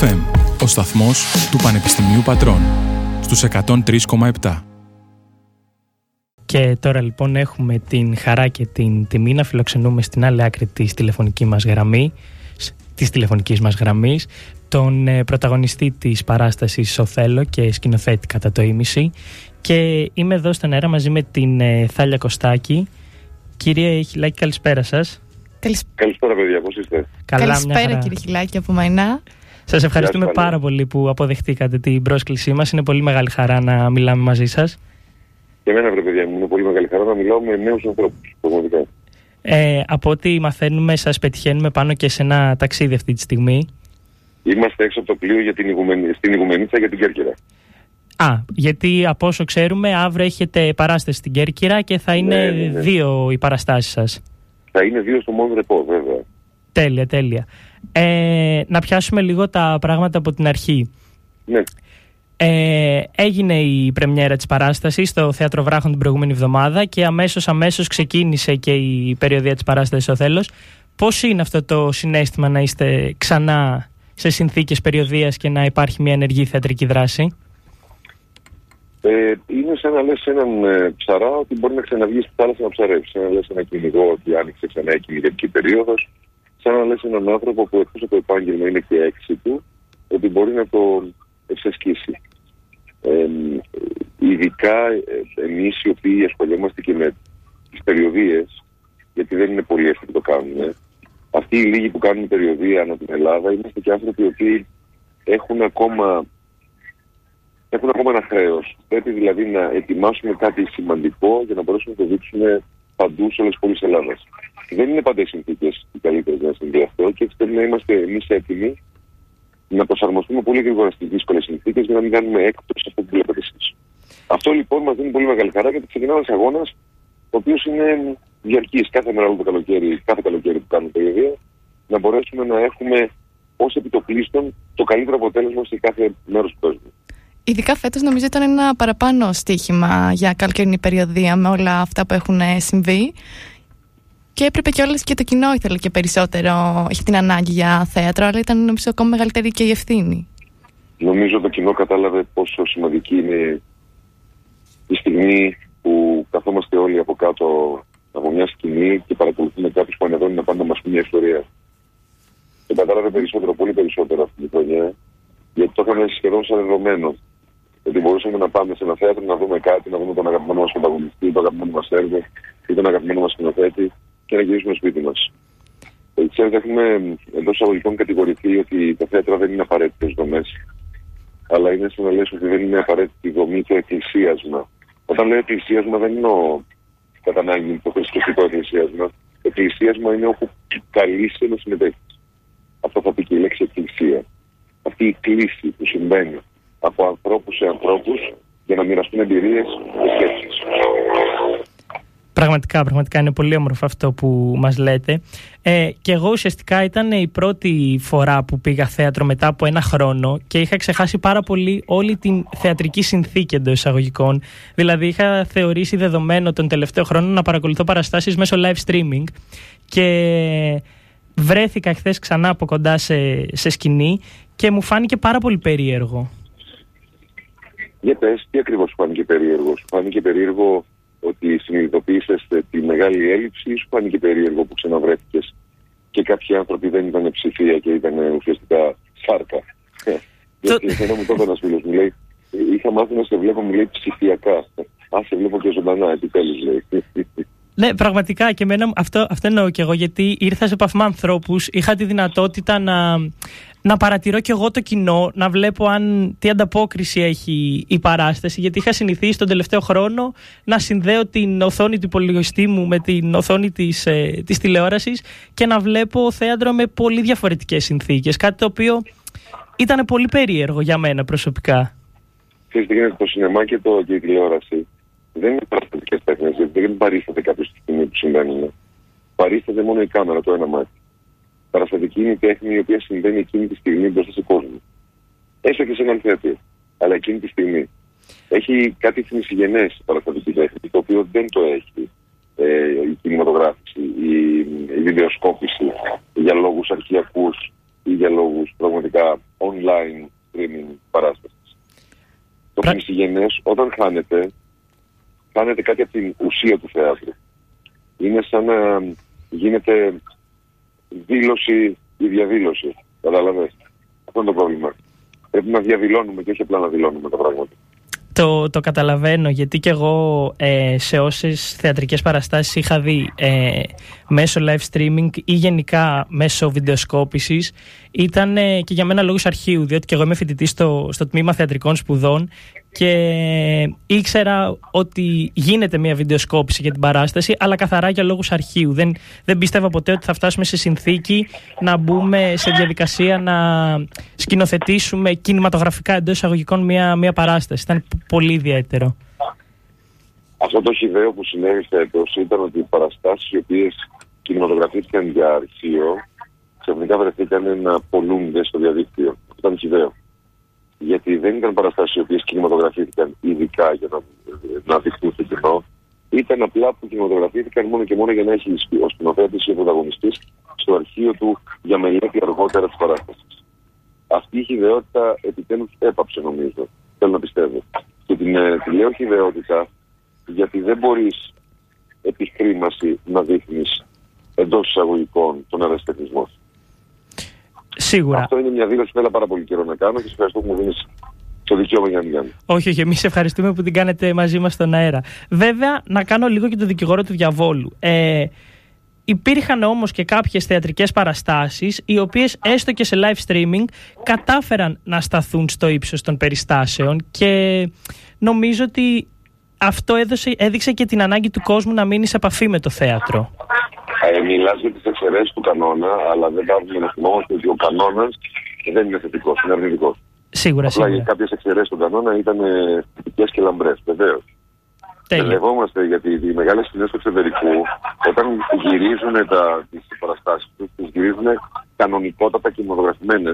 FM, ο σταθμός του Πανεπιστημίου Πατρών, στους 103,7. Και τώρα λοιπόν έχουμε την χαρά και την τιμή να φιλοξενούμε στην άλλη άκρη της τηλεφωνικής μας γραμμής, της τηλεφωνικής μας γραμμής, τον ε, πρωταγωνιστή της παράστασης Οθέλο και σκηνοθέτη κατά το ίμιση και είμαι εδώ στον αέρα μαζί με την ε, Θάλια Κωστάκη. Κύριε Χιλάκη, καλησπέρα σας. Καλησπέρα, παιδιά, πώς είστε; Καλά, Καλησπέρα, κύριε Χιλάκη, από Μαϊνά. Σας ευχαριστούμε Γεια σας, πάρα πολύ που αποδεχτήκατε την πρόσκλησή μας. Είναι πολύ μεγάλη χαρά να μιλάμε μαζί σας. Και εμένα, βρε παιδιά μου, είναι πολύ μεγάλη χαρά να μιλάω με νέους ανθρώπους. Πραγματικά. Ε, από ό,τι μαθαίνουμε, σας πετυχαίνουμε πάνω και σε ένα ταξίδι αυτή τη στιγμή. Είμαστε έξω από το πλοίο για την Ιγουμενή, στην Ιγουμενίτσα για την Κέρκυρα. Α, γιατί από όσο ξέρουμε, αύριο έχετε παράσταση στην Κέρκυρα και θα είναι Ναι, ναι, ναι. δύο οι παραστάσεις σας. Θα είναι δύο στο μόνο ρεπό, βέβαια. Τέλεια, τέλεια. Ε, να πιάσουμε λίγο τα πράγματα από την αρχή. Ναι, Ε, έγινε η πρεμιέρα της παράστασης στο Θέατρο Βράχων την προηγούμενη εβδομάδα και αμέσως αμέσως ξεκίνησε και η περιοδία της παράστασης ο Θέλος. Πώς είναι αυτό το συνέστημα να είστε ξανά σε συνθήκες περιοδίας και να υπάρχει μια ενεργή θεατρική δράση; Ε, είναι σαν να λες έναν ε, ψαρά ότι μπορεί να ξαναβγείς στη θάλασσα να ψαρεύεις. Σαν να λες ένα κυνηγό ότι άνοιξε ξανά η κυνηγετική περίοδος. Σαν να λες έναν άνθρωπο που εκτός από το επάγγελμα είναι και έξι του, ότι μπορεί να το εξασκήσει. Ε, ειδικά ε, εμείς οι οποίοι ασχολιόμαστε και με τις περιοδίες, γιατί δεν είναι πολύ εύκολο να το κάνουμε. Αυτοί οι λίγοι που κάνουν περιοδία ανά την Ελλάδα είμαστε και άνθρωποι οι οποίοι έχουν ακόμα έχουν ακόμα ένα χρέος. Πρέπει δηλαδή να ετοιμάσουμε κάτι σημαντικό για να μπορέσουμε να το δείξουμε παντού σε όλες τις πόλεις Ελλάδας. Δεν είναι πάντα οι συνθήκες οι καλύτερες για να συμβεί αυτό και έτσι πρέπει να είμαστε εμείς έτοιμοι να προσαρμοστούμε πολύ γρήγορα στις δύσκολες συνθήκες για να μην κάνουμε έκπτωση αυτό που βλέπετε εσεί. Αυτό λοιπόν μας δίνει πολύ μεγάλη χαρά γιατί ξεκινά ένας αγώνας ο οποίος είναι διαρκής κάθε μέρα όλο το καλοκαίρι, κάθε καλοκαίρι που κάνουμε περιοδία, να μπορέσουμε να έχουμε ως επιτοπλίστων το καλύτερο αποτέλεσμα σε κάθε μέρος του κόσμου. Ειδικά φέτος νομίζω ήταν ένα παραπάνω στοίχημα για καλοκαιρινή περιοδία με όλα αυτά που έχουν ε, συμβεί. Και έπρεπε κιόλας και το κοινό ήθελε και περισσότερο, είχε την ανάγκη για θέατρο, αλλά ήταν νομίζω ακόμα μεγαλύτερη και η ευθύνη. Νομίζω το κοινό κατάλαβε πόσο σημαντική είναι η στιγμή που καθόμαστε όλοι από κάτω από μια σκηνή και παρακολουθούμε κάποιους που ανεβαίνουν να πάνε να μας πει μια ιστορία. Το κατάλαβε περισσότερο, πολύ περισσότερο αυτή τη χρονιά, γιατί το είχαμε σχεδόν σαν δεδομένο. Γιατί μπορούσαμε να πάμε σε ένα θέατρο να δούμε κάτι, να δούμε τον αγαπημένο μας πρωταγωνιστή, τον αγαπημένο μας έργο ή τον αγαπημένο μας σκηνοθέτη και να γυρίσουμε σπίτι μας. Ε, Ξέρετε, έχουμε εντός εισαγωγικών κατηγορηθεί ότι τα θέατρα δεν είναι απαραίτητες δομές. Αλλά είναι σαν να λες ότι δεν είναι απαραίτητη δομή το εκκλησίασμα. Όταν λέω εκκλησίασμα δεν εννοώ κατά ανάγκη το θρησκευτικό εκκλησίασμα. Εκκλησίασμα είναι όπου καλείσαι να συμμετέχεις. Αυτό θα πει και η λέξη εκκλησία. Αυτή η κλίση που συμβαίνει από ανθρώπους σε ανθρώπους για να μοιραστούν εμπειρίες και σκέψεις. Πραγματικά, πραγματικά είναι πολύ όμορφο αυτό που μας λέτε. Ε, και εγώ ουσιαστικά ήταν η πρώτη φορά που πήγα θέατρο μετά από ένα χρόνο και είχα ξεχάσει πάρα πολύ όλη την θεατρική συνθήκη εντός εισαγωγικών. Δηλαδή είχα θεωρήσει δεδομένο τον τελευταίο χρόνο να παρακολουθώ παραστάσεις μέσω live streaming και βρέθηκα χθες ξανά από κοντά σε, σε σκηνή και μου φάνηκε πάρα πολύ περίεργο. Για πες, τι ακριβώς σου φάνηκε περίεργο. Σου φάνηκε περίεργο ότι συνειδητοποίησες τη μεγάλη έλλειψη ή σου φάνηκε περίεργο που ξαναβρέθηκες και κάποιοι άνθρωποι δεν ήταν ψηφία και ήταν ουσιαστικά σάρκα. Γιατί εσένα μου το είπε ένας φίλος μου λέει είχα μάθει να σε βλέπω μου λέει ψηφιακά. Α, σε βλέπω και ζωντανά, επιτέλους λέει. Ναι, πραγματικά και εμένα αυτό, αυτό εννοώ και εγώ γιατί ήρθα σε επαφή με ανθρώπους, είχα τη δυνατότητα να, να παρατηρώ και εγώ το κοινό, να βλέπω αν τι ανταπόκριση έχει η παράσταση. Γιατί είχα συνηθίσει τον τελευταίο χρόνο να συνδέω την οθόνη του υπολογιστή μου με την οθόνη της ε, της τηλεόρασης και να βλέπω θέατρο με πολύ διαφορετικές συνθήκες. Κάτι το οποίο ήταν πολύ περίεργο για μένα προσωπικά. Ξέρεις τι γίνεται το σινεμά και, το, και η τηλεόραση. Δεν είναι παραστατικές τέχνες, γιατί δεν παρίσταται κάποιο στη στιγμή που συμβαίνουν. Παρίσταται μόνο η κάμερα, το ένα μάτι. Παραστατική είναι η τέχνη η οποία συμβαίνει εκείνη τη στιγμή μπροστά σε κόσμο. Έστω και σε έναν θεατή, αλλά εκείνη τη στιγμή. Έχει κάτι θνησιγενές η παραστατική τέχνη, το οποίο δεν το έχει ε, η κινηματογράφηση, η, η βιντεοσκόπηση για λόγους αρχιακούς ή για λόγους πραγματικά online streaming παράστασης. Το Πρα- μισηγενές όταν χάνεται, χάνεται κάτι από την ουσία του θεάτρου. Είναι σαν να γίνεται δήλωση ή διαδήλωση. Κατάλαβες. Αυτό είναι το πρόβλημα. Πρέπει να διαδηλώνουμε και όχι απλά να δηλώνουμε τα πράγματα. Το, το καταλαβαίνω γιατί και εγώ ε, σε όσες θεατρικές παραστάσεις είχα δει ε, μέσω live streaming ή γενικά μέσω βιντεοσκόπησης ήταν ε, και για μένα λόγους αρχείου διότι και εγώ είμαι φοιτητής στο, στο τμήμα θεατρικών σπουδών και ήξερα ότι γίνεται μια βιντεοσκόπηση για την παράσταση αλλά καθαρά για λόγους αρχείου. Δεν, δεν πίστευα ποτέ ότι θα φτάσουμε σε συνθήκη να μπούμε σε διαδικασία να σκηνοθετήσουμε κινηματογραφικά εντός εισαγωγικών μια, μια παράσταση. Ήταν π- πολύ ιδιαίτερο. Αυτό το χιδαίο που συνέβη φέτος ήταν ότι οι παραστάσεις οι οποίες κινηματογραφήθηκαν για αρχείο ξαφνικά βρεθήκαν να πολλούνται στο διαδίκτυο. Αυτό ήταν χιδαίο. Γιατί δεν ήταν παραστάσεις οι οποίες κινηματογραφήθηκαν ειδικά για να, να δειχτούν στο κοινό. Ήταν απλά που κινηματογραφήθηκαν μόνο και μόνο για να έχει ο σκηνοθέτης ή ο πρωταγωνιστής στο αρχείο του για μελέτη αργότερα της παράστασης. Αυτή η χιδαιότητα επιτέλους έπαψε νομίζω. Θέλω να πιστεύω. Και την, ε, τη λέω χιδαιότητα γιατί δεν μπορείς επί χρήμαση να δείχνεις εντός εισαγωγικών τον αεραστεχνισμό. Σίγουρα. Αυτό είναι μια δήλωση που έλα πάρα πολύ καιρό να κάνω και σε ευχαριστώ που μου δίνεις το δικαίωμα για να την κάνω. Όχι, όχι. Εμείς ευχαριστούμε που την κάνετε μαζί μας στον αέρα. Βέβαια, να κάνω λίγο και το δικηγόρο του διαβόλου. Ε, υπήρχαν όμως και κάποιες θεατρικές παραστάσεις οι οποίες έστω και σε live streaming κατάφεραν να σταθούν στο ύψος των περιστάσεων και νομίζω ότι αυτό έδωσε, έδειξε και την ανάγκη του κόσμου να μείνει σε επαφή με το θέατρο. Ε, Μιλάς για τις εξαιρέσεις του κανόνα, αλλά δεν πάμε να θυμόμαστε ότι ο κανόνας δεν είναι θετικός, είναι αρνητικός. Σίγουρα, Απλά σίγουρα. κάποιες εξαιρέσεις του κανόνα ήταν θετικές και λαμπρές, βεβαίως. Τέλεια. Μπερδευόμαστε γιατί οι μεγάλες σκηνέ του εξωτερικού, όταν γυρίζουν τις παραστάσεις τους, τις γυρίζουν κανονικότατα κινηματογραφημένε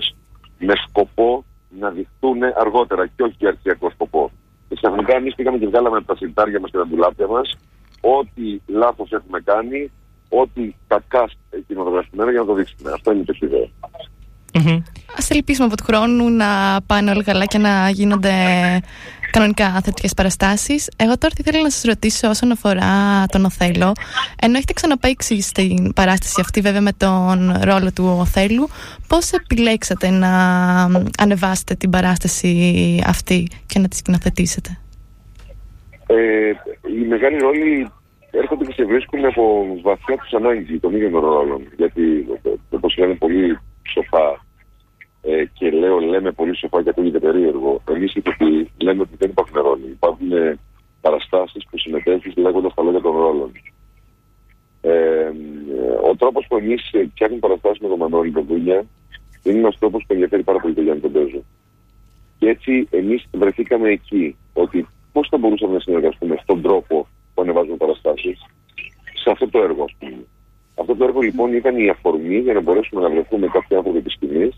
με σκοπό να δειχτούν αργότερα και όχι για αρχιακό σκοπό. Και ξαφνικά εμείς πήγαμε και βγάλαμε από τα σιρτάρια μας και τα ντουλάπια μας ό,τι λάθος έχουμε κάνει, ό,τι κακά κινηματογραφημένα για να το δείξουμε. Αυτό είναι το χειδαίο. Μμμ. Ας ελπίσουμε από του χρόνου να πάνε όλα καλά και να γίνονται κανονικά θετικές παραστάσεις. Εγώ τώρα τι θέλω να σας ρωτήσω όσον αφορά τον Οθέλο. Ενώ έχετε ξαναπαίξει στην παράσταση αυτή βέβαια με τον ρόλο του Οθέλου, πώς επιλέξατε να ανεβάσετε την παράσταση αυτή και να τη σκηνοθετήσετε; Ε, οι μεγάλοι ρόλοι έρχονται και σε βρίσκουν από βαθιά τους ανάγκη των ίδιων των ρόλων. Γιατί, όπως λένε πολύ σοφά, ε, και λέω, λέμε πολύ σοφά και ακούγεται περίεργο, εμείς οι ηθοποιοί λέμε ότι δεν υπάρχουν ρόλοι. Υπάρχουν ε, παραστάσεις που συμμετέχεις λέγοντας τα λόγια των ρόλων. Ε, ε, ο τρόπος που εμείς φτιάχνουμε παραστάσεις με τον Μανώλη τον Δούνια είναι ένας τρόπος που ενδιαφέρει πάρα πολύ τον Γιάννη τον Πέζο. Και έτσι εμείς βρεθήκαμε εκεί, ότι πώς θα μπορούσαμε να συνεργαστούμε στον τρόπο που ανεβάζουμε παραστάσει, σε αυτό το έργο, ας πούμε. Αυτό το έργο λοιπόν ήταν η αφορμή για να μπορέσουμε να βρεθούμε κάποιοι άνθρωποι της σκηνή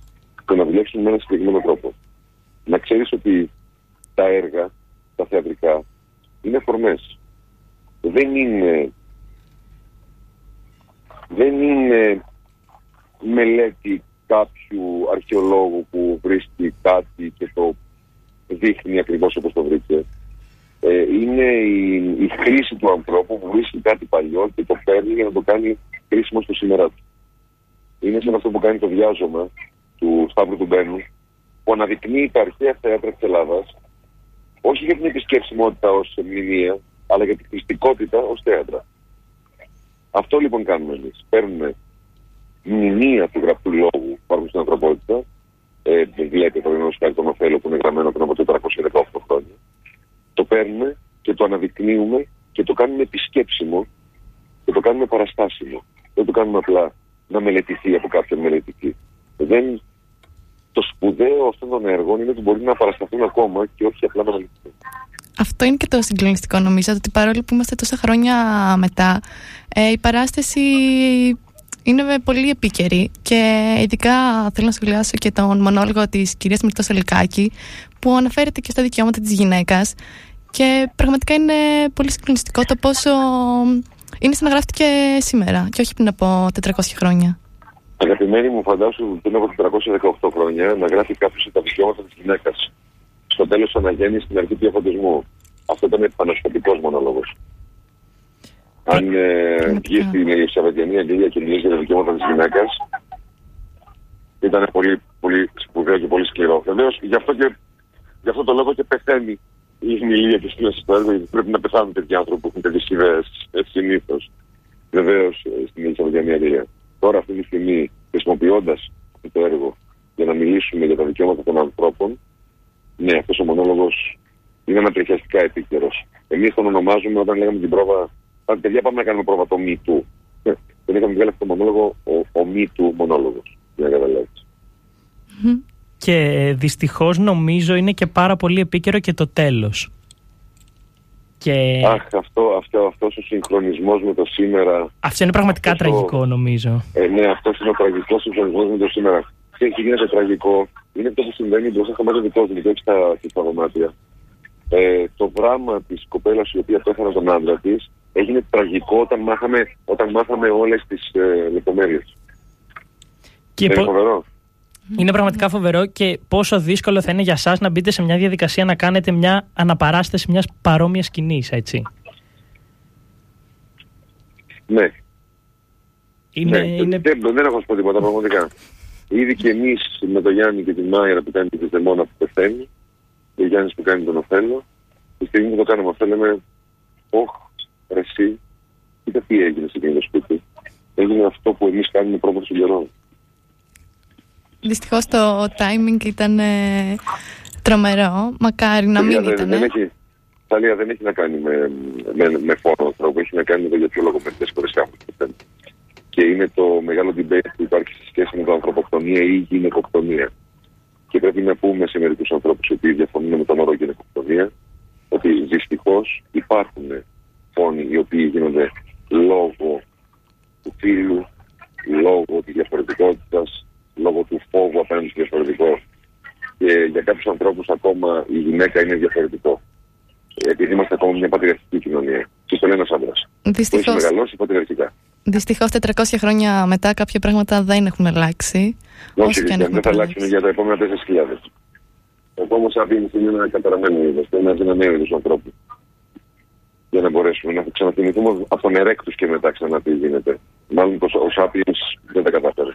και να δουλέψουμε με έναν συγκεκριμένο τρόπο. Να ξέρεις ότι τα έργα, τα θεατρικά, είναι φορμέ. Δεν είναι. Δεν είναι μελέτη κάποιου αρχαιολόγου που βρίσκει κάτι και το δείχνει ακριβώς όπως το βρήκε. Ε, είναι η, η χρήση του ανθρώπου που βρίσκει κάτι παλιό και το παίρνει για να το κάνει χρήσιμο στο σήμερα του. Είναι σαν αυτό που κάνει το διάζωμα του Σταύρου του Μπένου, που αναδεικνύει τα αρχαία θέατρα της Ελλάδας, όχι για την επισκεψιμότητα ως μνημεία, αλλά για την χρηστικότητα ως θέατρα. Αυτό λοιπόν κάνουμε εμείς. Παίρνουμε μνημεία του γραπτού λόγου που υπάρχουν στην ανθρωπότητα, ε, βλέπετε το ενό χάρη τον Οθέλο που είναι γραμμένο πριν από 418 χρόνια. Το παίρνουμε και το αναδεικνύουμε και το κάνουμε επισκέψιμο και το κάνουμε παραστάσιμο. Δεν το κάνουμε απλά να μελετηθεί από κάποιον μελετητή. Δεν... Το σπουδαίο αυτών των έργων είναι ότι μπορεί να παρασταθούν ακόμα και όχι απλά να μελετηθούν. Αυτό είναι και το συγκλονιστικό νομίζω, ότι παρόλο που είμαστε τόσα χρόνια μετά, ε, η παράσταση είναι πολύ επίκαιρη και ειδικά θέλω να σχολιάσω και τον μονόλογο της κυρίας Μυρτώ Σελικάκη που αναφέρεται και στα δικαιώματα της γυναίκας και πραγματικά είναι πολύ συγκλονιστικό το πόσο είναι σαν να γράφτηκε σήμερα και όχι πριν από 400 χρόνια. Αγαπημένη μου, φαντάσου πριν από 418 χρόνια να γράφει κάποιος τα δικαιώματα της γυναίκας. Στο τέλος της αναγέννησης στην αρχή του διαφωτισμού. Αυτό ήταν επανασκοπικό μονόλογος. Αν ε, βγει στην Ελισαβετιανή Αγγλία και μιλήσει για τα δικαιώματα της γυναίκας, ήταν πολύ, πολύ σπουδαίο και πολύ σκληρό. Βεβαίως, γι' αυτό, και, γι αυτό το λόγο και πεθαίνει η Ιμιλία και στην στο έργο, γιατί πρέπει να πεθάνουν τέτοιοι άνθρωποι που έχουν τέτοιες ιδέες συνήθως. Βεβαίως ε, στην Ελισαβετιανή Αγγλία. Τώρα, αυτή τη στιγμή, χρησιμοποιώντας το έργο για να μιλήσουμε για τα δικαιώματα των ανθρώπων, ναι, αυτός ο μονόλογος είναι ανατριχιαστικά επίκαιρος. Εμείς τον ονομάζουμε όταν λέγαμε την πρόβα. Παιδιά, πάμε να κάνουμε πρόβα το Me Too. Ε, τον είχαμε βγάλει αυτό το μονόλογο ο, ο Me Too μονόλογος. Για να Και δυστυχώς νομίζω είναι και πάρα πολύ επίκαιρο και το τέλος. Και... Αχ, αυτό, αυτό, αυτός ο συγχρονισμός με το σήμερα. Αυτό είναι πραγματικά τραγικό, νομίζω. Ε, ναι, αυτός είναι ο τραγικός συγχρονισμός με το σήμερα. Και έχει γίνεται τραγικό. Είναι αυτό που συμβαίνει μπροστά στο μέτρο δικό του, όχι στα δωμάτια ε, το δράμα της κοπέλας η οποία πέθανε τον άντρα της έγινε τραγικό όταν μάθαμε, όταν μάθαμε όλες τις ε, λεπτομέρειες. Είναι πο... φοβερό. Είναι πραγματικά φοβερό και πόσο δύσκολο θα είναι για εσά να μπείτε σε μια διαδικασία να κάνετε μια αναπαράσταση μιας παρόμοιας σκηνής, έτσι. Ναι. Είναι, ναι. είναι... Δεν, δεν έχω πω τίποτα πραγματικά. Ήδη και εμείς με τον Γιάννη και τη Μάιρα που κάνει τη Δεμόνα που πεθαίνει, ο Γιάννης που κάνει τον Οθέλο. Τη στιγμή που το κάναμε αυτό λέμε, Ωχ, εσύ, κοίτα τι έγινε σε εκείνο το σπίτι. Έγινε αυτό που εμείς κάνουμε πρώτα στον καιρό. Δυστυχώς το timing ήταν ε, τρομερό. Μακάρι να μην ήταν. Δεν έχει, Ταλία δεν έχει να κάνει με, με, με φόνο ανθρώπου, έχει να κάνει με το για ποιο λόγο μερικές φορές κάνουμε Και είναι το μεγάλο debate που υπάρχει σε σχέση με το ανθρωποκτονία ή γυναικοκτονία. Και πρέπει να πούμε σε μερικούς ανθρώπους οι οποίοι διαφωνούν με τον όρο γυναικοκτονία ότι δυστυχώς υπάρχουν φόνοι οι οποίοι γίνονται λόγω του φίλου, λόγω της διαφορετικότητας, λόγω του φόβου απέναντι στο διαφορετικό. Και για κάποιους ανθρώπους ακόμα η γυναίκα είναι διαφορετικό. Επειδή είμαστε ακόμα μια πατριαρχική κοινωνία. Και το λέει ένας άντρας. Δυστυχώς. Έχει μεγαλώσει πατριαρχικά. Δυστυχώς 400 χρόνια μετά κάποια πράγματα δεν έχουν αλλάξει. Όχι, δεν θα αλλάξουν για τα επόμενα 4.000. Ο Homo sapiens είναι ένα καταραμένος είδο, είναι ένας νέο είδο ανθρώπου. Για να μπορέσουμε να ξαναθυμηθούμε από τον ερέκτους και μετά ξανά τι γίνεται. Μάλλον ο sapiens δεν τα κατάφερε.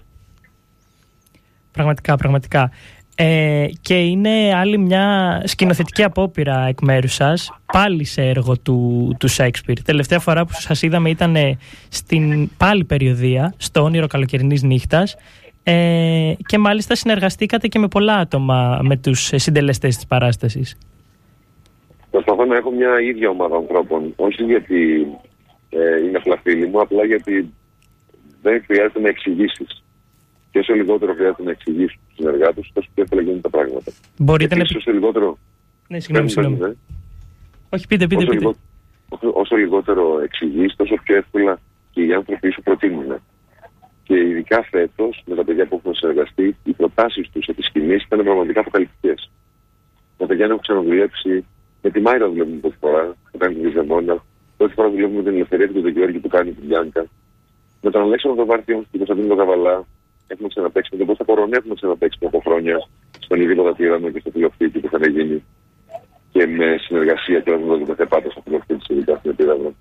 Πραγματικά, πραγματικά. Ε, και είναι άλλη μια σκηνοθετική απόπειρα εκ μέρους σας, πάλι σε έργο του, του Σέξπιρ. Τελευταία φορά που σας είδαμε ήταν στην πάλι περιοδία, στο όνειρο καλοκαιρινής νύχτας. Ε, και μάλιστα συνεργαστήκατε και με πολλά άτομα με τους συντελεστές της παράστασης. Προσπαθώ να έχω μια ίδια ομάδα ανθρώπων, όχι γιατί ε, είναι απλά φίλοι μου, απλά γιατί δεν χρειάζεται να εξηγήσεις. Και όσο λιγότερο χρειάζεται να εξηγήσεις τους συνεργάτες, τόσο πιο εύκολα γίνονται τα πράγματα. Μπορείτε να. Όσο λιγότερο. Ναι, συγγνώμη, συγγνώμη. Ναι. Όχι, πείτε, πείτε. Όσο, πείτε. όσο, όσο λιγότερο εξηγείς, τόσο πιο εύκολα και οι άνθρωποι σου προτείνουν. Και ειδικά φέτος, με τα παιδιά που έχουν συνεργαστεί, οι προτάσεις τους επί σκηνής ήταν πραγματικά αποκαλυπτικές. Τα παιδιά έχουν ξαναδουλέψει με τη Μάιρα δουλεύουμε πρώτη φορά, που κάνει τη Ζεμόνα. Πρώτη φορά δουλεύουμε με την Ελευθερία και τον Γεώργη που κάνει την Γιάνκα. Με τον Αλέξανδρο Βάρτιο και τον Κωνσταντίνο Καβαλά έχουμε ξαναπέξει. Με τον Κώστα Κορονέ έχουμε ξαναπέξει από χρόνια στον Ιδίποδα Τύρανα και στο Φιλοφτήτη που είχαν γίνει. Και με συνεργασία και όταν δεν πάντα στο Φιλοφτήτη, ειδικά στην Επίδαυρο.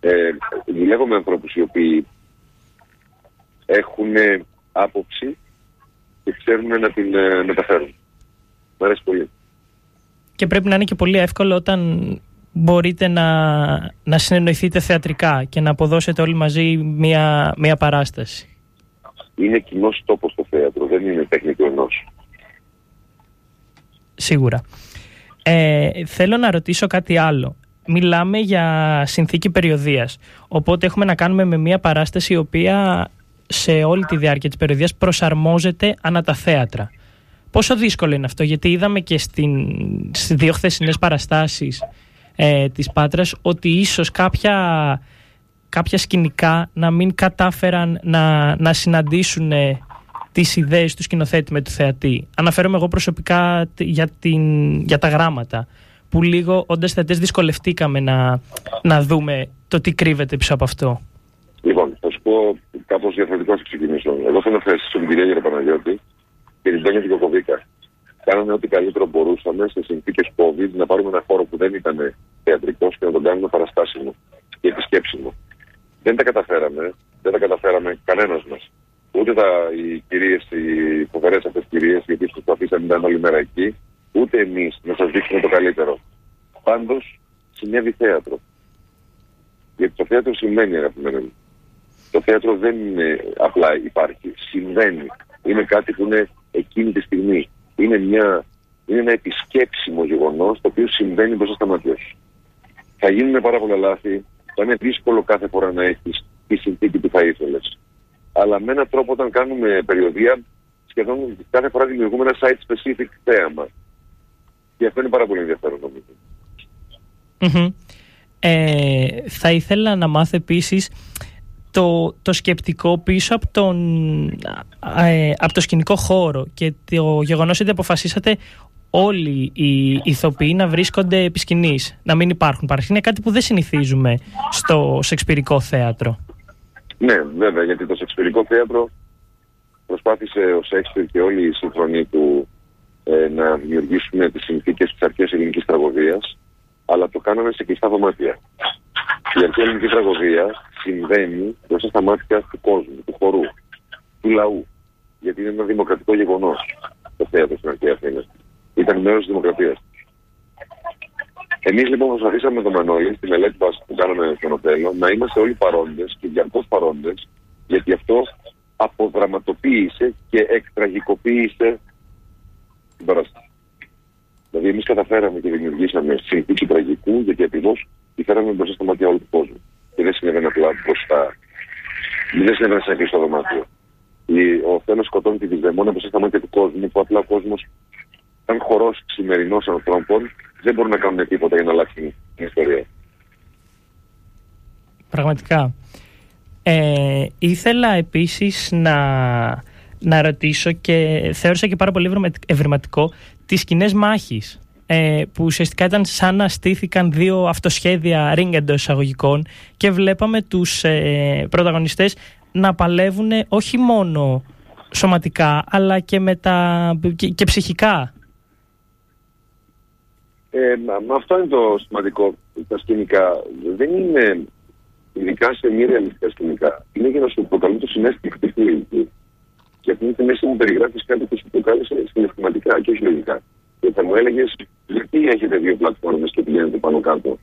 Ε, δουλεύω με ανθρώπους οι οποίοι έχουν άποψη και ξέρουν να την ε, μεταφέρουν. Μ' αρέσει πολύ. Και πρέπει να είναι και πολύ εύκολο όταν μπορείτε να, να συνεννοηθείτε θεατρικά και να αποδώσετε όλοι μαζί μία, μία παράσταση. Είναι κοινός τόπος στο θέατρο, δεν είναι τεχνικό ενός. Σίγουρα. Ε, θέλω να ρωτήσω κάτι άλλο. Μιλάμε για συνθήκη περιοδίας, οπότε έχουμε να κάνουμε με μία παράσταση η οποία σε όλη τη διάρκεια της περιοδίας προσαρμόζεται ανά τα θέατρα. Πόσο δύσκολο είναι αυτό, γιατί είδαμε και στην, στις δύο χθεσινές παραστάσεις ε, της Πάτρας ότι ίσως κάποια, κάποια σκηνικά να μην κατάφεραν να, να συναντήσουν ε, τις ιδέες του σκηνοθέτη με του θεατή. Αναφέρομαι εγώ προσωπικά για, την, για τα γράμματα, που λίγο όντας θεατές δυσκολευτήκαμε να, να δούμε το τι κρύβεται πίσω από αυτό. Λοιπόν, θα σου πω κάπως διαφορετικό να ξεκινήσω. Εγώ θέλω να ευχαριστήσω την κυρία Γεραπαναγιώτη και την Τόνια Δικοκοβίκα. Κάναμε ό,τι καλύτερο μπορούσαμε σε συνθήκες COVID να πάρουμε ένα χώρο που δεν ήταν θεατρικός και να τον κάνουμε παραστάσιμο και επισκέψιμο. Δεν τα καταφέραμε, δεν τα καταφέραμε κανένας μας. Ούτε τα, οι κυρίες, οι φοβερές αυτές κυρίες, γιατί προσπαθήσαμε να ήταν όλη μέρα εκεί, ούτε εμείς να σας δείξουμε το καλύτερο. Πάντως, συνέβη θέατρο. Γιατί το θέατρο σημαίνει, αγαπημένοι μου. Το θέατρο δεν είναι απλά υπάρχει. Συμβαίνει. Είναι κάτι που είναι εκείνη τη στιγμή. Είναι, μια, είναι ένα επισκέψιμο γεγονός το οποίο συμβαίνει μπροστά στα μάτια σου. Θα γίνουν πάρα πολλά λάθη. Θα είναι δύσκολο κάθε φορά να έχεις τη συνθήκη που θα ήθελες. Αλλά με έναν τρόπο, όταν κάνουμε περιοδία, σχεδόν κάθε φορά δημιουργούμε ένα site specific θέαμα. Και αυτό είναι πάρα πολύ ενδιαφέρον νομίζω. Ε, θα ήθελα να μάθω επίσης το, το σκεπτικό πίσω από, τον, ε, από το σκηνικό χώρο και το γεγονός ότι αποφασίσατε όλοι οι ηθοποιοί να βρίσκονται επί σκηνής, να μην υπάρχουν παρασύ. Είναι κάτι που δεν συνηθίζουμε στο σεξπυρικό θέατρο. Ναι, βέβαια, γιατί το σεξπυρικό θέατρο προσπάθησε ο Σέξπιρ και όλοι οι σύγχρονοι του ε, να δημιουργήσουν τις συνθήκες της αρχαίας ελληνικής τραγωδίας, αλλά το κάναμε σε κλειστά δωμάτια. Η αρχαία ελληνική τραγωδία συμβαίνει μπροστά στα μάτια του κόσμου, του χορού, του λαού. Γιατί είναι ένα δημοκρατικό γεγονός το θέατρο στην αρχαία Αθήνα. Ήταν μέρος της δημοκρατίας. Εμείς λοιπόν προσπαθήσαμε με τον Μανώλη στη μελέτη που κάναμε στον Οτέλο να είμαστε όλοι παρόντες και διαρκώς παρόντες, γιατί αυτό αποδραματοποίησε και εκτραγικοποίησε την παράσταση. Δηλαδή, εμείς καταφέραμε και δημιουργήσαμε συνθήκη τραγικού, γιατί ακριβώς τη φέραμε μπροστά στα μάτια όλου του κόσμου. Και δεν συνέβαινε απλά μπροστά. Δεν συνέβαινε σε ένα κλειστό δωμάτιο. Ο Θεό σκοτώνει τη δαιμόνα μπροστά στα μάτια του κόσμου, που απλά ο κόσμος, σαν χορός σημερινός ανθρώπων, δεν μπορούν να κάνουν τίποτα για να αλλάξει την ιστορία. Πραγματικά. Ε, ήθελα επίσης να, να ρωτήσω και θεώρησα και πάρα πολύ ευρηματικό τις κοινέ μάχης ε, που ουσιαστικά ήταν σαν να στήθηκαν δύο αυτοσχέδια ring εντός εισαγωγικών και βλέπαμε τους ε, πρωταγωνιστές να παλεύουν όχι μόνο σωματικά αλλά και, με και, ψυχικά. Ε, αυτό είναι το σημαντικό. Τα σκηνικά δεν είναι ειδικά σε μη ρεαλιστικά σκηνικά. Είναι για να σου προκαλούν το συνέστημα αυτή τη λογική. Και αυτή τη μέση μου περιγράφεις κάτι που σου προκάλεσε συναισθηματικά και όχι λογικά. Και θα μου έλεγες, γιατί έχετε δύο πλατφόρμες και πηγαίνετε πάνω κάτω;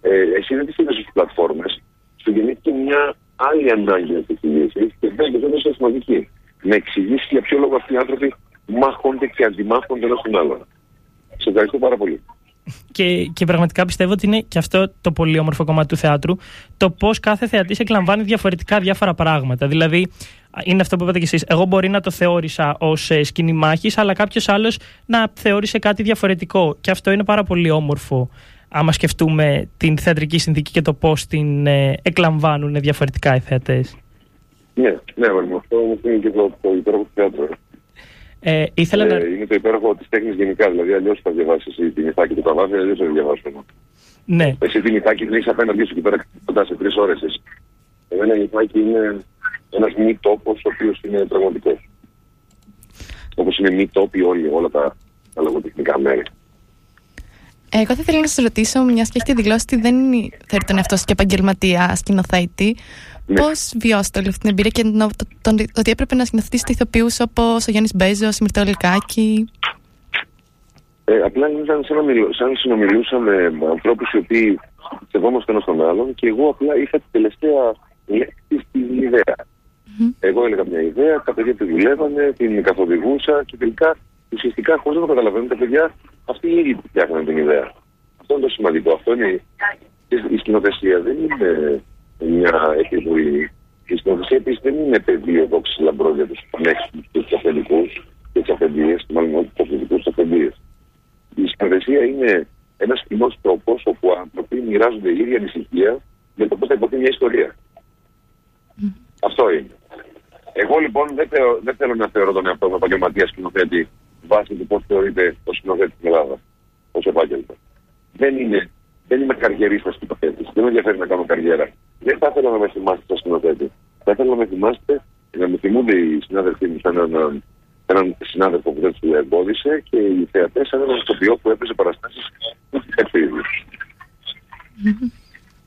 Ε, εσύ δεν τις είδες στι πλατφόρμες, σου γεννήθηκε μια άλλη ανάγκη να τη λύσει και δεν είναι τόσο σημαντική. Να εξηγήσεις για ποιο λόγο αυτοί οι άνθρωποι μάχονται και αντιμάχονται ένα τον άλλον. Σε ευχαριστώ πάρα πολύ. Και, και πραγματικά πιστεύω ότι είναι και αυτό το πολύ όμορφο κομμάτι του θεάτρου, το πώς κάθε θεατής εκλαμβάνει διαφορετικά διάφορα πράγματα. Δηλαδή, είναι αυτό που είπατε κι εσείς. Εγώ μπορεί να το θεώρησα ως ε, σκηνή μάχης, αλλά κάποιος άλλος να θεώρησε κάτι διαφορετικό. Και αυτό είναι πάρα πολύ όμορφο, άμα σκεφτούμε την θεατρική συνθήκη και το πώς την ε, εκλαμβάνουν διαφορετικά οι θεατές. Ναι, ναι, αυτό είναι και το, το υπέροχο του θεάτρου. Ε, ήθελα ε, να... Είναι το υπέροχο της τέχνης γενικά. Δηλαδή, αλλιώς θα διαβάσεις εσύ την Ιθάκη του Καβάδη, αλλιώς θα διαβάσω. Ναι. Εσύ την Ιθάκη την έχεις απέναντί σου και πέρα κοντάς σε τρεις ώρες. Εμένα η Ιθάκη είναι ένας μη τόπος ο οποίος είναι πραγματικός. Όπως είναι μη τόποι όλοι, όλα τα, τα λογοτεχνικά μέρη. Εγώ θα ήθελα να σας ρωτήσω, μιας και έχετε δηλώσει ότι δεν θέλει τον εαυτό σας και επαγγελματία σκηνοθέτη, ναι. Πώς βιώσετε όλη αυτή την εμπειρία και το, το, το, ότι έπρεπε να σκηνοθετήσετε ηθοποιούς όπως ο Γιάννης Μπέζος, η Μυρτώ Λικάκη. Ε, απλά ήταν σαν, σαν συνομιλούσα με ανθρώπους οι οποίοι σεβόμαστε ένας τον άλλον και εγώ απλά είχα την τελευταία λέξη στην ιδέα. Mm-hmm. Εγώ έλεγα μια ιδέα, τα παιδιά τη δουλεύανε, την καθοδηγούσα και τελικά ουσιαστικά χωρίς να το καταλαβαίνουν τα παιδιά, αυτοί οι ίδιοι φτιάχνουν την ιδέα. Αυτό είναι το σημαντικό. Αυτό είναι η σκηνοθεσία. Δεν είναι μια επιβολή. Η σκηνοθεσία επίσης δεν είναι πεδίο δόξης λαμπρό για τους πανέξυπνους και τους αφεντικούς και τις αφεντίες, μάλλον όχι τους αφεντικούς, τους αφεντίες. Η σκηνοθεσία είναι ένας κοινός τρόπος όπου άνθρωποι μοιράζονται η ίδια ανησυχία για το πώς θα υποθεί μια ιστορία. Mm. Αυτό είναι. Εγώ λοιπόν δεν, θεω, δεν θέλω να θεωρώ τον εαυτό μου επαγγελματίας σκηνοθέτη βάσει του πώς θεωρείται ο σκηνοθέτης στην Ελλάδας ως επάγγελμα. Δεν είναι δεν είμαι καριερίστας σκηνοθέτης. Δεν με ενδιαφέρει να κάνω καριέρα. Δεν θα ήθελα να με θυμάστε σαν σκηνοθέτη. Θα ήθελα να με θυμάστε, να με θυμούνται οι συνάδελφοί μου σαν έναν, έναν συνάδελφο που δεν τους εμπόδισε και οι θεατέ σαν έναν τοπιός που έπαιζε παραστάσεις που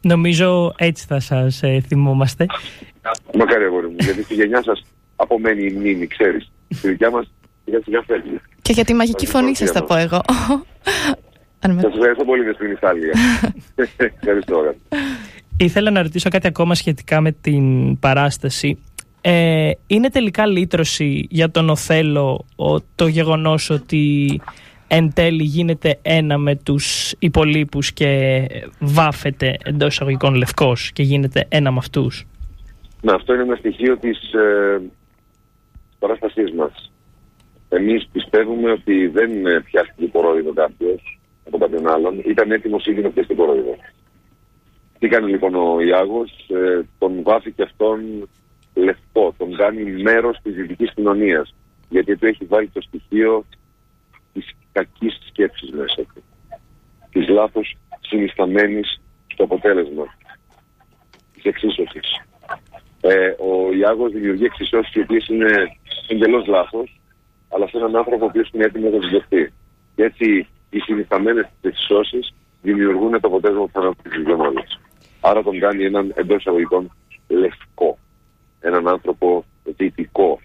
Νομίζω έτσι θα σας ε, θυμόμαστε. Μακάρι αγόρι μου, γιατί στη γενιά σας απομένει η μνήμη, ξέρεις. Στη δικιά μας σιγά σιγά φεύγει. Και για τη μαγική φωνή σας θα πω εγώ. Σας ευχαριστώ πολύ για την Ιταλία. Ευχαριστώ. Ήθελα να ρωτήσω κάτι ακόμα σχετικά με την παράσταση. Ε, είναι τελικά λύτρωση για τον Οθέλο το γεγονός ότι εν τέλει γίνεται ένα με τους υπολείπους και βάφεται εντός εισαγωγικών λευκός και γίνεται ένα με αυτούς; Να, αυτό είναι ένα στοιχείο της ε, παράστασής μας. Εμείς πιστεύουμε ότι δεν πιάστηκε κορόιδο κάποιος από κάποιον άλλον. Ήταν έτοιμος ήδη να πιάσει κορόιδο. Τι κάνει λοιπόν ο Ιάγος, ε, τον βάφει και αυτόν λευκό, τον κάνει μέρος της δυτικής κοινωνίας. Γιατί του έχει βάλει το στοιχείο της κακής σκέψης μέσα του. Της λάθος συνισταμένης στο αποτέλεσμα της εξίσωσης. Ε, ο Ιάγος δημιουργεί εξισώσεις οι οποίες είναι εντελώς λάθος, αλλά σε έναν άνθρωπο ο οποίος είναι έτοιμος να τις Και έτσι οι συνισταμένες της εξισώσεις δημιουργούν το αποτέλεσμα που θα αναπτύξει Άρα τον κάνει έναν εντός εισαγωγικών λευκό. Έναν άνθρωπο δυτικό.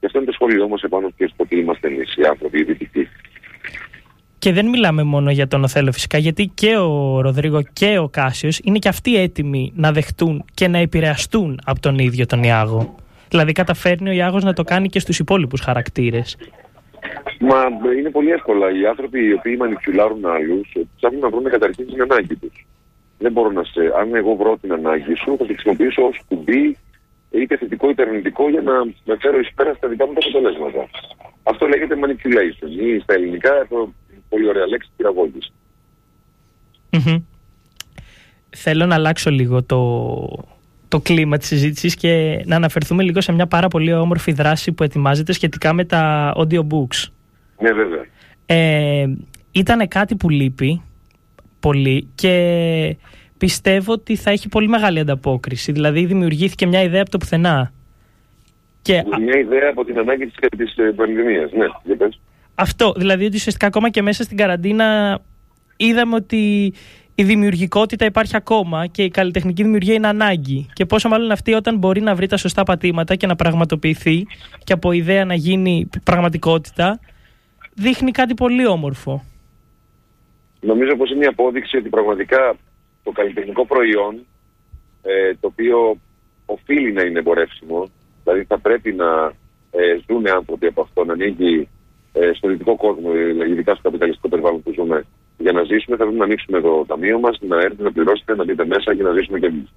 Και αυτό είναι το σχόλιο όμως επάνω και στο ότι είμαστε εμείς οι άνθρωποι, οι δυτικοί. Και δεν μιλάμε μόνο για τον Οθέλο φυσικά, γιατί και ο Ροδρίγο και ο Κάσιος είναι και αυτοί έτοιμοι να δεχτούν και να επηρεαστούν από τον ίδιο τον Ιάγο. Δηλαδή, καταφέρνει ο Ιάγος να το κάνει και στους υπόλοιπους χαρακτήρες. Μα είναι πολύ εύκολα. Οι άνθρωποι οι οποίοι μανιπιουλάρουν άλλους ψάχνουν να βρουν καταρχήν την ανάγκη τους. Δεν μπορώ να σε. Αν εγώ βρω την ανάγκη σου, θα τη χρησιμοποιήσω ως κουμπί είτε θετικό είτε αρνητικό για να με φέρω εις πέρα στα δικά μου τα αποτελέσματα. Αυτό λέγεται manipulation ή στα ελληνικά το πολύ ωραία λέξη πυραγώγηση. Mm-hmm. Θέλω να αλλάξω λίγο το, το κλίμα της συζήτησης και να αναφερθούμε λίγο σε μια πάρα πολύ όμορφη δράση που ετοιμάζεται σχετικά με τα audiobooks. Ναι, βέβαια. Ε, ήταν κάτι που λείπει πολύ και πιστεύω ότι θα έχει πολύ μεγάλη ανταπόκριση. Δηλαδή δημιουργήθηκε μια ιδέα από το πουθενά. Και... Μια ιδέα από την ανάγκη της, της ε, πανδημίας, ναι, για πες. Αυτό, δηλαδή ότι ουσιαστικά ακόμα και μέσα στην καραντίνα είδαμε ότι η δημιουργικότητα υπάρχει ακόμα και η καλλιτεχνική δημιουργία είναι ανάγκη. Και πόσο μάλλον αυτή όταν μπορεί να βρει τα σωστά πατήματα και να πραγματοποιηθεί και από ιδέα να γίνει πραγματικότητα, δείχνει κάτι πολύ όμορφο. Νομίζω πως είναι μια απόδειξη ότι πραγματικά το καλλιτεχνικό προϊόν, ε, το οποίο οφείλει να είναι εμπορεύσιμο, δηλαδή θα πρέπει να ε, ζουν άνθρωποι από αυτό, να ανοίγει ε, στο δυτικό κόσμο, ειδικά στο καπιταλιστικό περιβάλλον που ζούμε, για να ζήσουμε, θα πρέπει να ανοίξουμε το ταμείο μας, να έρθετε να πληρώσετε, να μπείτε μέσα και να ζήσουμε κι εμείς.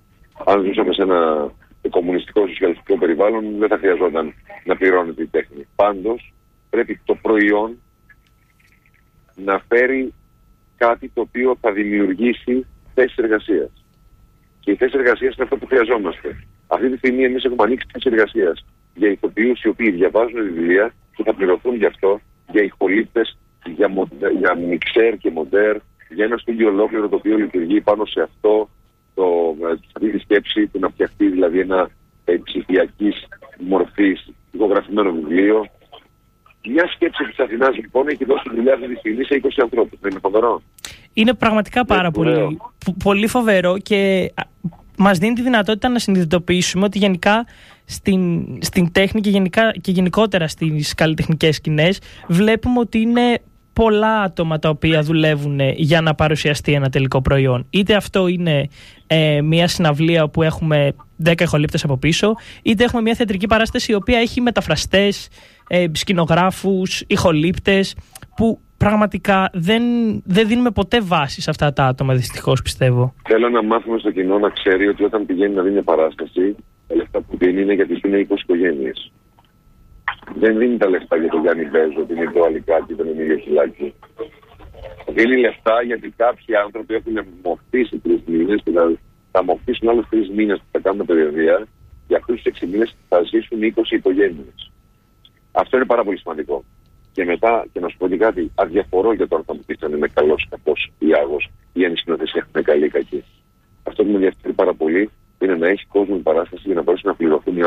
Αν ζούσαμε σε ένα κομμουνιστικό σοσιαλιστικό περιβάλλον, δεν θα χρειαζόταν να πληρώνετε η τέχνη. Πάντως, πρέπει το προϊόν να φέρει κάτι το οποίο θα δημιουργήσει θέσεις εργασίας. Και η θέση εργασίας είναι αυτό που χρειαζόμαστε. Αυτή τη στιγμή εμείς έχουμε ανοίξει θέσεις εργασίας για ηθοποιούς οι οποίοι διαβάζουν βιβλία και θα πληρωθούν γι' αυτό, για ηχολήπτε, για, για μιξέρ και μοντέρ, για ένα στούντιο ολόκληρο το οποίο λειτουργεί πάνω σε αυτό, το, αυτή τη σκέψη του να φτιαχτεί δηλαδή ένα ε, ψηφιακής μορφής ηχογραφημένο βιβλίο. Μια σκέψη της Αθηνάς λοιπόν έχει δώσει δουλειά αυτή τη στιγμή σε 20 ανθρώπους. Δεν είναι φοβερό; Είναι πραγματικά πάρα πολύ, πολύ φοβερό και μας δίνει τη δυνατότητα να συνειδητοποιήσουμε ότι γενικά στην, στην τέχνη και, γενικά, και γενικότερα στις καλλιτεχνικές σκηνές βλέπουμε ότι είναι πολλά άτομα τα οποία δουλεύουν για να παρουσιαστεί ένα τελικό προϊόν. Είτε αυτό είναι ε, μια συναυλία που έχουμε 10 ηχολήπτες από πίσω, είτε έχουμε μια θεατρική παράσταση η οποία έχει μεταφραστές, ε, σκηνογράφους, ηχολήπτες, που πραγματικά δεν, δεν δίνουμε ποτέ βάση σε αυτά τα άτομα, δυστυχώς πιστεύω. Θέλω να μάθουμε στο κοινό να ξέρει ότι όταν πηγαίνει να δει μια παράσταση, τα λεφτά που δίνει είναι γιατί είναι 20 οικογένειε. Δεν δίνει τα λεφτά για τον Γιάννη Μπέζο, την Ιδώ Αλικάκη, τον Εμίλιο Χιλάκη. Δίνει λεφτά γιατί κάποιοι άνθρωποι έχουν μοχτήσει τρεις μήνες και θα, θα μοχτήσουν άλλους τρεις μήνες που θα κάνουν παιδεία. Για αυτούς τους 6 μήνες θα ζήσουν 20 οικογένειες. Αυτό είναι πάρα πολύ σημαντικό. Και μετά, και να σου πω και κάτι, αδιαφορώ για το αν θα μου πει αν είναι καλός ή κακός ή άγο ή αν η συνοθεσία είναι καλή ή κακή. Αυτό που με ενδιαφέρει πάρα πολύ είναι να έχει κόσμο η παράσταση για να μπορέσουν να πληρωθούν οι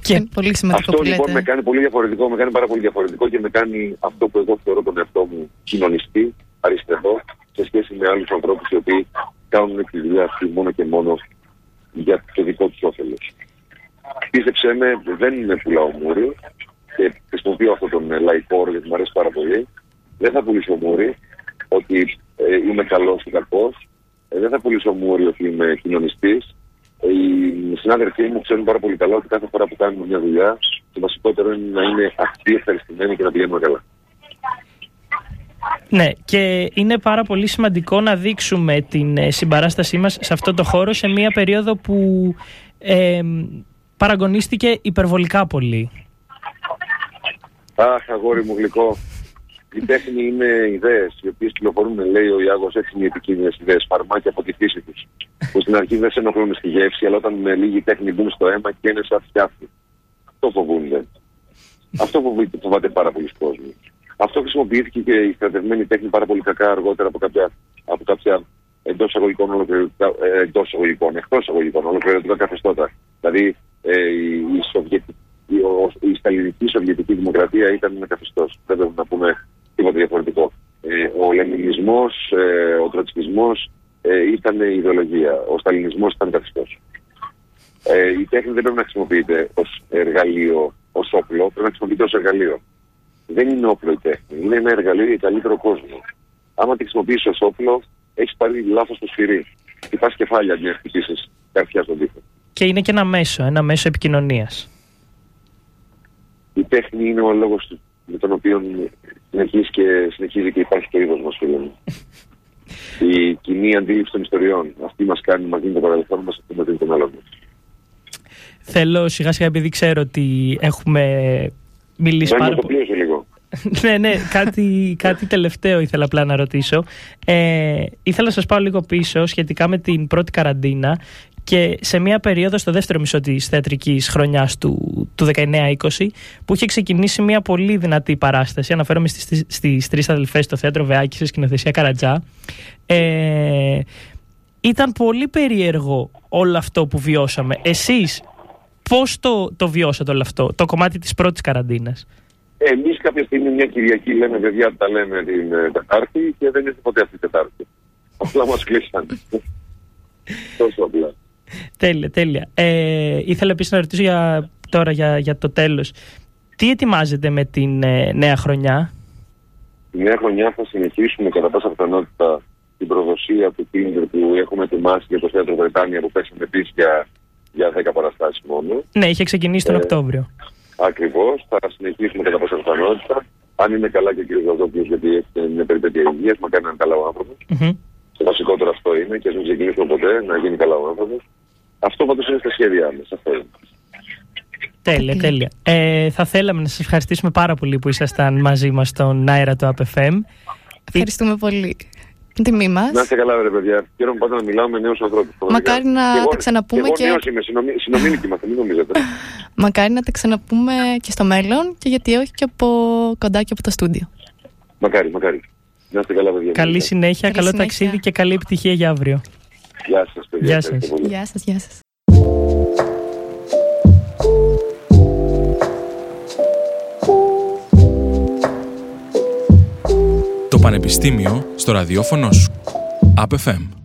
Και είναι πολύ σημαντικό αυτό που λοιπόν λέτε. με κάνει πολύ διαφορετικό, με κάνει πάρα πολύ διαφορετικό και με κάνει αυτό που εγώ θεωρώ τον εαυτό μου κοινωνιστή, αριστερό, σε σχέση με άλλους ανθρώπους οι οποίοι κάνουν τη δουλειά αυτή μόνο και μόνο για το δικό τους όφελος. Πίστεψέ με, δεν είναι πουλάω μούρι και χρησιμοποιώ αυτόν τον ε, λαϊκό όρο γιατί μου αρέσει πάρα πολύ. Δεν θα πουλήσω μούρι ότι ε, είμαι καλός ή κακός. Ε, δεν θα πουλήσω μούρι ότι είμαι κοινωνιστής. Ε, οι συνάδελφοί μου ξέρουν πάρα πολύ καλά ότι κάθε φορά που κάνουμε μια δουλειά το βασικότερο είναι να είναι αυτοί ευχαριστημένοι και να πηγαίνουμε καλά. Ναι, και είναι πάρα πολύ σημαντικό να δείξουμε την ε, συμπαράστασή μας σε αυτό το χώρο σε μια περίοδο που ε, παραγωνίστηκε υπερβολικά πολύ. Αχ, αγόρι μου γλυκό. Η τέχνη είναι ιδέες, οι οποίες κυκλοφορούν, λέει ο Ιάγο, έτσι είναι οι επικίνδυνες ιδέες, φαρμάκια από τη φύση τους. Που στην αρχή δεν σε ενοχλούν στη γεύση, αλλά όταν με λίγη τέχνη μπουν στο αίμα και είναι σαν φτιάχνει. Αυτό φοβούνται. Αυτό φοβείται, φοβάται πάρα πολλοί κόσμοι. Αυτό χρησιμοποιήθηκε και η στρατευμένη τέχνη πάρα πολύ κακά αργότερα από κάποια, από κάποια εντός εισαγωγικών, ολοκληρωτικά, ε, εντός εισαγωγικών, εκτός εισαγωγικών, ολοκληρωτικά καθεστώτα. Δηλαδή ε, η, η, Σοβιετική, η, ο, η Σταλινική Σοβιετική Δημοκρατία ήταν ένα καθεστώ. Δεν πρέπει να πούμε τίποτα διαφορετικό. Ε, ο Λενινισμό, ε, ο Τροτσικισμό ε, ήταν ιδεολογία. Ο Σταλινισμός ήταν καθεστώ. Ε, η τέχνη δεν πρέπει να χρησιμοποιείται ως εργαλείο, ως όπλο, πρέπει να χρησιμοποιείται ως εργαλείο. Δεν είναι όπλο η τέχνη. Είναι ένα εργαλείο για καλύτερο κόσμο. Άμα τη χρησιμοποιήσεις ως όπλο, έχεις πάρει λάθος το σφυρί. Χτυπά κεφάλια μια χτυπήσεις καρδιά στον τοίχο. Και είναι και ένα μέσο, ένα μέσο επικοινωνίας. Η τέχνη είναι ο λόγος με τον οποίο συνεχίζεις και, συνεχίζει και υπάρχει το είδο μας, φίλε μου. Η κοινή αντίληψη των ιστοριών. Αυτή μας κάνει, μα δίνει το παρελθόν μας, αυτή μα δίνει το μέλλον μας. Θέλω σιγά σιγά επειδή ξέρω ότι έχουμε μιλήσει Δεν πάρα μου το πολύ. πλήρωσε λίγο. ναι, ναι, κάτι, κάτι τελευταίο ήθελα απλά να ρωτήσω. Ε, ήθελα να σας πάω λίγο πίσω σχετικά με την πρώτη καραντίνα και σε μια περίοδο στο δεύτερο μισό της θεατρικής χρονιάς του, του 19-20 που είχε ξεκινήσει μια πολύ δυνατή παράσταση αναφέρομαι στις, στις τρεις αδελφές στο θέατρο Βεάκη σε σκηνοθεσία Καρατζά ε, ήταν πολύ περίεργο όλο αυτό που βιώσαμε εσείς πώς το, το βιώσατε όλο αυτό το κομμάτι της πρώτης καραντίνας; Εμείς κάποια στιγμή μια Κυριακή λέμε παιδιά τα λέμε την ε, Τετάρτη και δεν ήρθε ποτέ αυτή η Τετάρτη. Απλά μας κλείσαν. Τόσο απλά. Τέλεια, τέλεια. Ε, ήθελα επίσης να ρωτήσω για, τώρα για, για το τέλος. Τι ετοιμάζετε με την ε, νέα χρονιά; Τη νέα χρονιά θα συνεχίσουμε κατά πάσα πιθανότητα την προδοσία του Tinder που έχουμε ετοιμάσει για το θέατρο Βρετάνια που παίξαμε επίσης για, για 10 παραστάσεις μόνο. Ναι, είχε ξεκινήσει τον Ε, Οκτώβριο. Ακριβώς. Θα συνεχίσουμε κατά πάσα πιθανότητα. Αν είναι καλά και ο κ. Βαζόπουλο, γιατί έχει μια περιπέτεια υγείας, μακάρι να είναι καλά ο άνθρωπος. Μμμ. Το βασικότερο αυτό είναι και ας μην ξεκινήσουμε ποτέ να γίνει καλά ο άνθρωπος. Αυτό πάντως είναι στα σχέδιά μας. Αυτό είναι. Τέλεια, τέλεια. Ε, θα θέλαμε να σας ευχαριστήσουμε πάρα πολύ που ήσασταν μαζί μας στον αέρα του ΑΠΕΦΕΜ. Ευχαριστούμε πολύ. Την τιμή μας. Να είστε καλά, ρε παιδιά. Χαίρομαι πάντα να μιλάω με νέους ανθρώπους. Μακάρι να τα ξαναπούμε και. και- Εγώ νέος είμαι, συνομι- συνομήλικοι είμαστε, μην νομίζετε. Μακάρι να τα ξαναπούμε και στο μέλλον και γιατί όχι και από κοντά και από το στούντιο. μακάρι, μακάρι. Να είστε καλά, παιδιά. Καλή συνέχεια, Καλή καλό συνέχεια. ταξίδι και καλή επιτυχία για αύριο. Γεια σας, παιδιά. Γεια Ευχαριστώ σας. πολύ. Γεια σας, γεια σας. Το Πανεπιστήμιο στο ραδιόφωνο σου. ΑΠΕΦΕΜ.